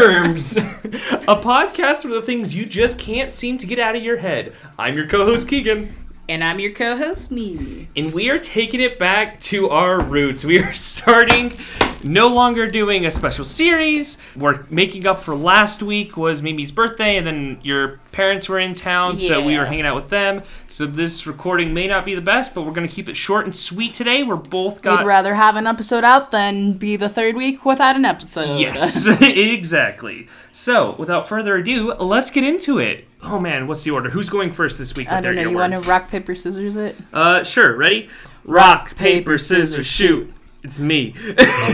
Germs, a podcast for the things you just can't seem to get out of your head. I'm your co host, Keagan. And I'm your co-host, Mimi. And we are taking it back to our roots. We are starting no longer doing a special series. We're making up for last week was Mimi's birthday, and then your parents were in town, so we were hanging out with them. So this recording may not be the best, but we're gonna keep it short and sweet today. We're both got We'd rather have an episode out than be the third week without an episode. Yes, exactly. So, without further ado, let's get into it. Oh man, what's the order? Who's going first this week? I with don't their know. You want to rock paper scissors it? Uh, sure. Ready? Rock, paper, scissors, shoot. It's me.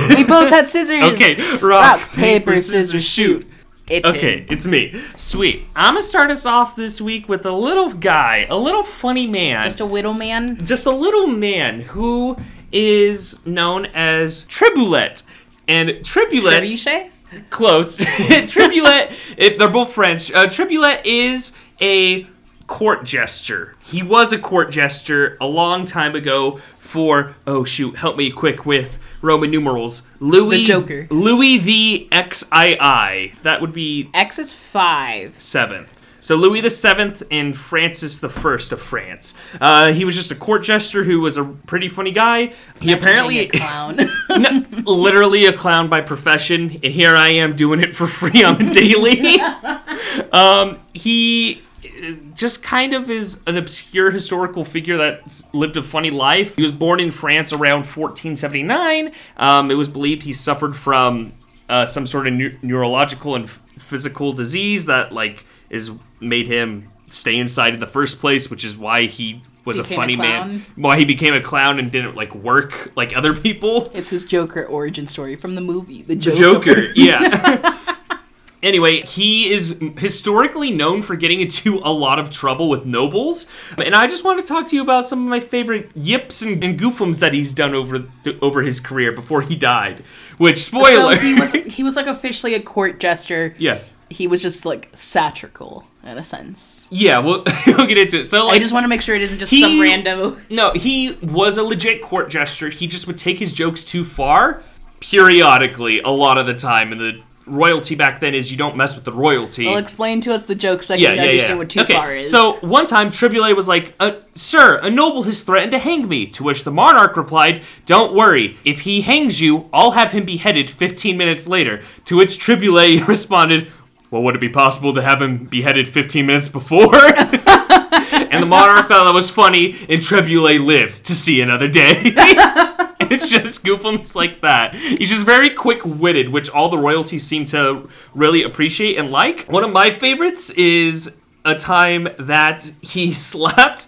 We both had scissors. okay. Rock, Rock, paper, scissors, shoot. It's Okay, him. it's me. Sweet. I'm gonna start us off this week with a little guy, a little funny man. Just a little man. just a little man who is known as Triboulet. And Triboulet. Trebuchet? Close. Triboulet, it, they're both French. Uh, Triboulet is a court jester. He was a court jester a long time ago for, oh shoot, help me quick with Roman numerals. Louis The Joker. Louis the XII. That would be X is five. seventh. So Louis the Seventh and Francis the First of France. Uh, he was just a court jester who was a pretty funny guy. He apparently a clown. no, literally a clown by profession, and here I am doing it for free on the daily. um, he just kind of is an obscure historical figure that lived a funny life. He was born in France around 1479. Um, it was believed he suffered from uh, some sort of neu- neurological and f- physical disease that like is made him stay inside in the first place, which is why he was Became a a funny man. Why he became a clown and didn't like work like other people. it's his Joker origin story from the movie. The The Joker. Joker, yeah. anyway, he is historically known for getting into a lot of trouble with nobles, and I just want to talk to you about some of my favorite yips and, and goofums that he's done over th- over his career before he died. Which spoiler, So he was he was like officially a court jester. yeah, He was just like satirical in a sense. yeah. We'll, we'll get into it. So, like, I just want to make sure it isn't just He- some random. No, he was a legit court jester. He just would take his jokes too far periodically, a lot of the time. And the royalty back then is you don't mess with the royalty. Well, explain to us the joke so I can understand what too okay, far is. So one time, Triboulet was like, uh, "Sir, a noble has threatened to hang me." To which the monarch replied, "Don't worry. If he hangs you, I'll have him beheaded 15 minutes later." To which Triboulet responded, "Well, would it be possible to have him beheaded 15 minutes before?" and the monarch thought that was funny, and Triboulet lived to see another day. It's just goofums like that. He's just very quick witted, which all the royalties seem to really appreciate and like. One of my favorites is a time that he slapped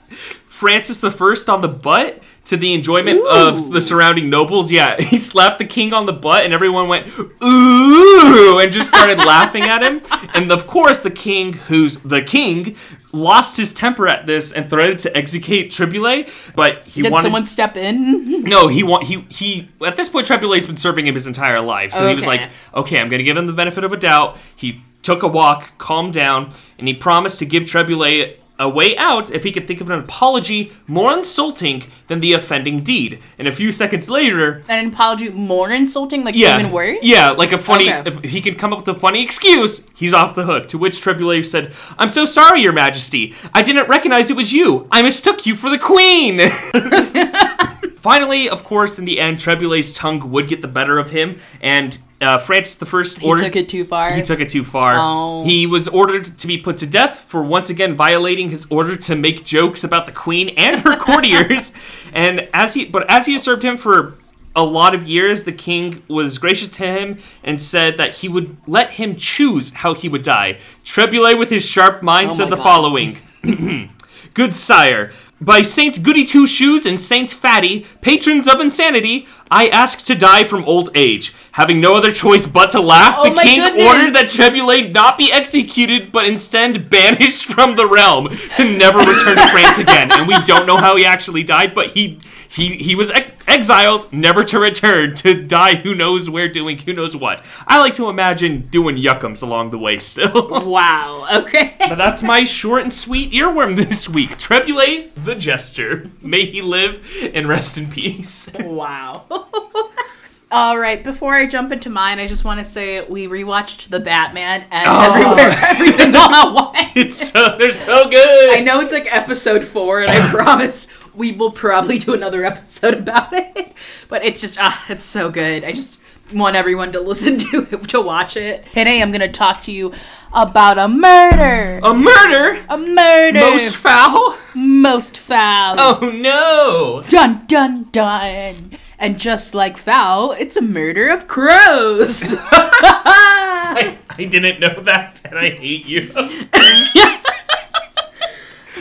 Francis the First on the butt to the enjoyment of the surrounding nobles. Yeah, he slapped the king on the butt, and everyone went ooh and just started laughing at him. And of course, the king, who's the king, lost his temper at this and threatened to execute Triboulet. But he Did wanted someone step in? no, he want he he. At this point, Triboulet's been serving him his entire life, so he was Okay. like, "Okay, I'm going to give him the benefit of a doubt." He took a walk, calmed down, and he promised to give Triboulet a way out if he could think of an apology more insulting than the offending deed. And a few seconds later, An apology more insulting, like yeah, even worse? yeah, like a funny. Okay. If he can come up with a funny excuse, he's off the hook. To which Triboulet said, "I'm so sorry, Your Majesty. I didn't recognize it was you. I mistook you for the Queen." Finally, of course, in the end, Triboulet's tongue would get the better of him, and uh, Francis the First ordered. He took it too far. He took it too far. Oh. He was ordered to be put to death for once again violating his order to make jokes about the queen and her courtiers. and as he, but as he served him for a lot of years, the king was gracious to him and said that he would let him choose how he would die. Triboulet, with his sharp mind, Oh said the God. following. Good sire, by Saint Goody Two Shoes and Saint Fatty, patrons of insanity, I ask to die from old age. Having no other choice but to laugh, Oh the king goodness. ordered that Triboulet not be executed, but instead banished from the realm to never return to France again. And we don't know how he actually died, but he he he was ex- exiled, never to return, to die who knows where doing who knows what. I like to imagine doing yuckums along the way still. Wow. Okay. But that's my short and sweet earworm this week. Triboulet the Jester. May he live and rest in peace. wow. All right, before I jump into mine, I just want to say we rewatched The Batman and Oh. Everywhere, Everything All at Once. It's so they're so good. I know it's like episode four, and I promise we will probably do another episode about it. But it's just, ah, it's so good. I just want everyone to listen to it, to watch it. Today, I'm gonna talk to you about a murder. A murder. A murder. Most foul. most foul. Oh no. Dun dun dun. And just like foul, it's a murder of crows. I, I didn't know that, and I hate you.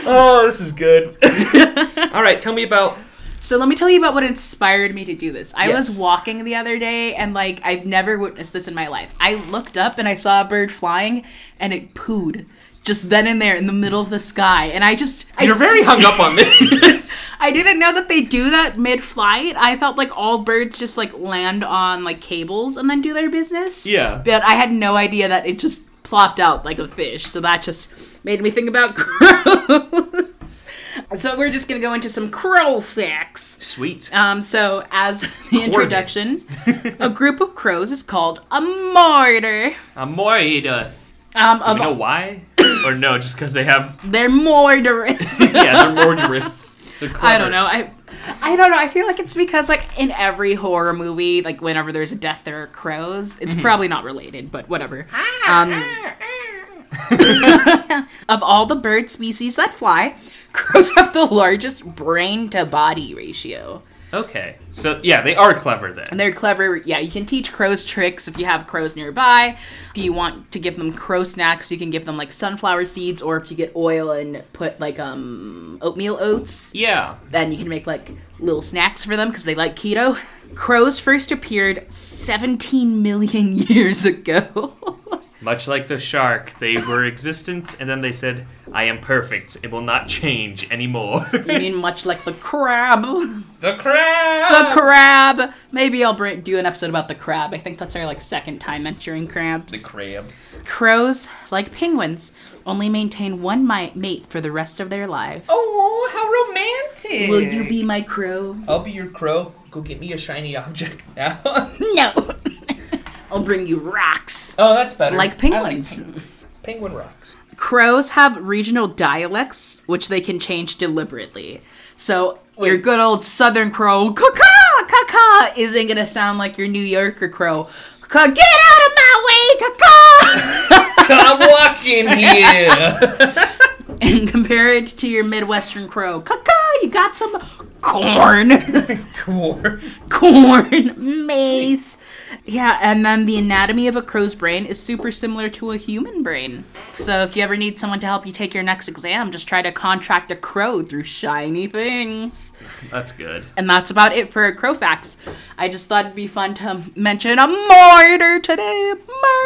oh, this is good. All right, tell me about. So let me tell you about what inspired me to do this. I Yes. was walking the other day and like I've never witnessed this in my life. I looked up and I saw a bird flying and it pooed just then and there in the middle of the sky. And I just You're very hung up on this. I didn't know that they do that mid-flight. I thought like all birds just like land on like cables and then do their business. Yeah. But I had no idea that it just plopped out like a fish. So that just made me think about crows. so we're just gonna go into some crow facts. Sweet. Um, so as the introduction, a group of crows is called a mortar. I'm worried. Uh, Um, of you know why? Or no, just because they have. they're mortarous. Yeah, they're murderous. They're clever. I don't know. I I don't know. I feel like it's because like in every horror movie, like whenever there's a death, there are crows. It's mm-hmm. probably not related, but whatever. Ah, ah, um, ah, of all the bird species that fly, crows have the largest brain to body ratio. Okay, so yeah, they are clever then. And they're clever. Yeah, you can teach crows tricks if you have crows nearby. If you want to give them crow snacks, you can give them like sunflower seeds, or if you get oil and put like um oatmeal oats, Yeah. then you can make like little snacks for them because they like keto. Crows first appeared 17 million years ago. Much like the shark, they were existence, and then they said, "I am perfect. It will not change anymore." I mean, much like the crab. the crab. The crab. Maybe I'll bring, do an episode about the crab. I think that's our like second time mentioning crabs. The crab. Crows, like penguins, only maintain one mate for the rest of their lives. Oh, how romantic! Will you be my crow? I'll be your crow. Go get me a shiny object now. No. I'll bring you rocks. Oh, that's better. Like penguins. penguins. Penguin rocks. Crows have regional dialects, which they can change deliberately. So your good old Southern crow, caw caw isn't gonna sound like your New Yorker crow. Ca- Get out of my way, caw I'm walking here. And compare it to your Midwestern crow. Caw you got some corn. corn, corn, mace. Yeah, and then the anatomy of a crow's brain is super similar to a human brain. So if you ever need someone to help you take your next exam, just try to contract a crow through shiny things. That's good. And that's about it for crow facts. I just thought it'd be fun to mention a murder today.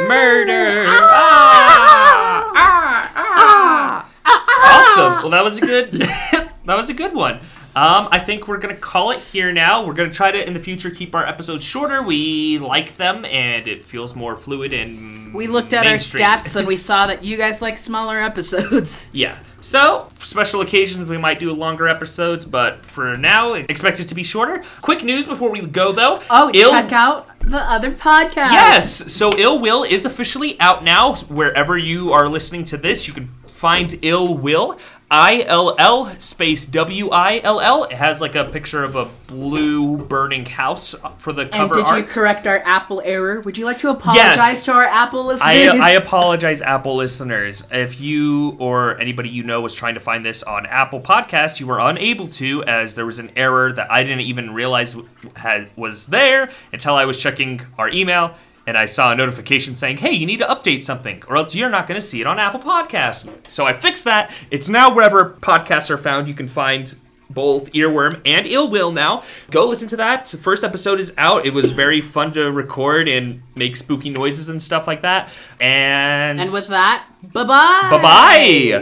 Murder. Murder. Ah! Ah, ah, ah. Awesome. Well, that was a good. that was a good one. Um, I think we're gonna call it here now. We're gonna try to in the future keep our episodes shorter. We like them, and it feels more fluid and. We looked at our stats and we saw that you guys like smaller episodes. Yeah. So, for special occasions, we might do longer episodes, but for now, expect it to be shorter. Quick news before we go, though. Oh, Ill- check out the other podcast. Yes. So, Ill Will is officially out now. Wherever you are listening to this, you can find Ill Will. I L L space W I L L. It has like a picture of a blue burning house for the And cover did you art. correct our Apple error? Would you like to apologize Yes. to our Apple listeners? I, I apologize, Apple listeners. If you or anybody you know was trying to find this on Apple Podcasts, you were unable to, as there was an error that I didn't even realize had, was there until I was checking our email and I saw a notification saying, hey, you need to update something, or else you're not going to see it on Apple Podcasts. So I fixed that. It's now wherever podcasts are found. You can find both Earworm and Ill Will now. Go listen to that. So first episode is out. It was very fun to record and make spooky noises and stuff like that. And And with that, bye bye. bye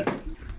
bye.